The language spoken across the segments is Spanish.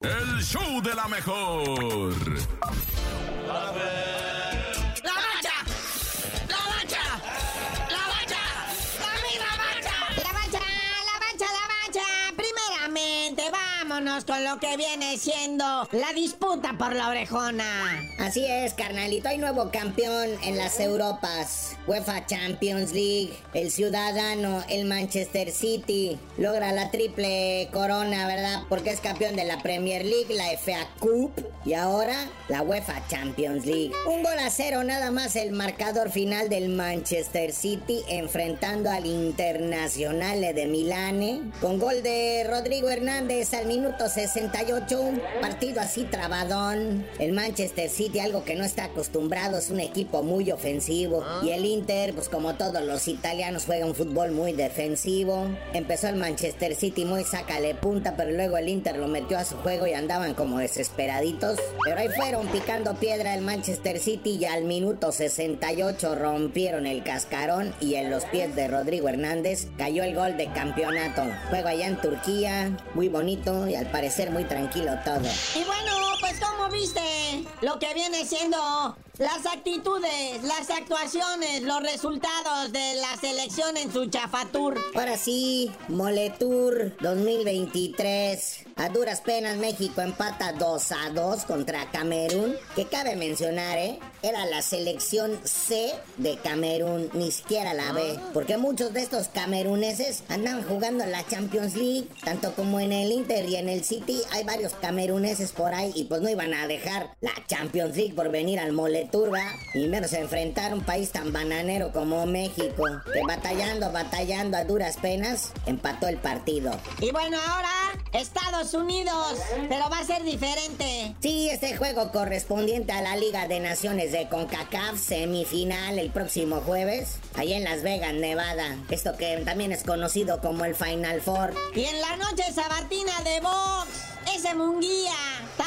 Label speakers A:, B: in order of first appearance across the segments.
A: El show de la mejor.
B: Con lo que viene siendo la disputa por la orejona.
C: Así es, carnalito. Hay nuevo campeón en las Europas. UEFA Champions League. El ciudadano, el Manchester City, logra la triple corona, ¿verdad? Porque es campeón de la Premier League, la FA Cup y ahora la UEFA Champions League. Un gol a cero nada más el marcador final del Manchester City enfrentando al Internazionale de Milane. Con gol de Rodrigo Hernández al minuto 68. Un partido así trabadón. El Manchester City, algo que no está acostumbrado, es un equipo muy ofensivo. Y el Inter, pues como todos los italianos, juega un fútbol muy defensivo. Empezó el Manchester City muy sácale punta, pero luego el Inter lo metió a su juego y andaban como desesperaditos. Pero ahí fueron picando piedra el Manchester City y al minuto 68 rompieron el cascarón y en los pies de Rodrigo Hernández cayó el gol de campeonato. Juego allá en Turquía, muy bonito y al parecer muy tranquilo todo.
B: Y bueno, pues como viste lo que viene siendo las actitudes, las actuaciones, los resultados de la selección en su chafatur.
C: Ahora sí, Moletour 2023. A duras penas México empata 2 a 2 contra Camerún. Que cabe mencionar, ¿eh? Era la selección C de Camerún, ni siquiera la B. Porque muchos de estos cameruneses andan jugando en la Champions League. Tanto como en el Inter y en el City hay varios cameruneses por ahí. Y pues no iban a dejar la Champions League por venir al Moletour, ¿va? Y menos enfrentar un país tan bananero como México. Que batallando, batallando a duras penas, empató el partido.
B: Y bueno, ahora Estados Unidos, pero va a ser diferente.
C: Sí, este juego correspondiente a la Liga de Naciones de CONCACAF, semifinal el próximo jueves, ahí en Las Vegas, Nevada. Esto que también es conocido como el Final Four.
B: Y en la noche sabatina de box, ese Munguía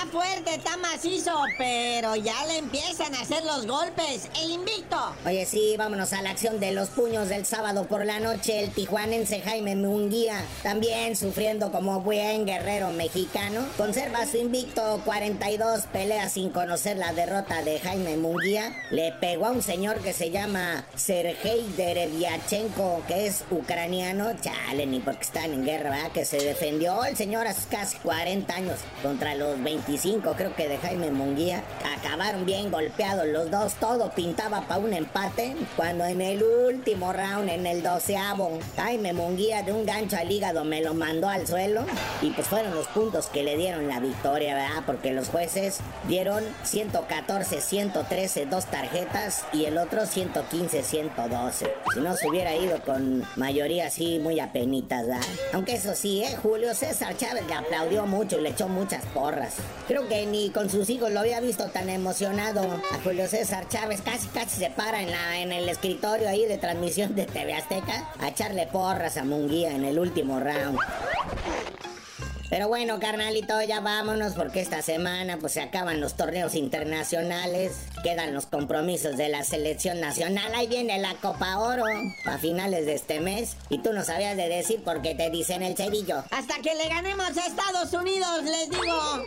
B: fuerte, está macizo, pero ya le empiezan a hacer los golpes. El invicto.
C: Oye, sí, vámonos a la acción de los puños del sábado por la noche. El tijuanense Jaime Munguía, también sufriendo como buen guerrero mexicano, conserva su invicto 42 peleas sin conocer la derrota de Jaime Munguía. Le pegó a un señor que se llama Sergei Derevyachenko, que es ucraniano. Chale, ni porque están en guerra, ¿verdad? Que se defendió el señor a sus casi 40 años contra los 25, creo que de Jaime Munguía. Acabaron bien golpeados los dos, todo pintaba para un empate. Cuando en el último round, en el doceavo, Jaime Munguía de un gancho al hígado me lo mandó al suelo. Y pues fueron los puntos que le dieron la victoria, ¿verdad? Porque los jueces dieron 114, 113, dos tarjetas y el otro 115, 112. Si no se hubiera ido con mayoría así, muy apenitas, ¿verdad? Aunque eso sí, ¿eh? Julio César Chávez le aplaudió mucho y le echó muchas porras. Creo que ni con sus hijos lo había visto tan emocionado a Julio César Chávez. Casi, casi se para en, la, en el escritorio ahí de transmisión de TV Azteca a echarle porras a Munguía en el último round. Pero bueno, carnalito, ya vámonos porque esta semana pues se acaban los torneos internacionales, quedan los compromisos de la selección nacional, ahí viene la Copa Oro a finales de este mes y tú no sabías de decir porque te dicen el cerillo.
B: Hasta que le ganemos a Estados Unidos, les digo.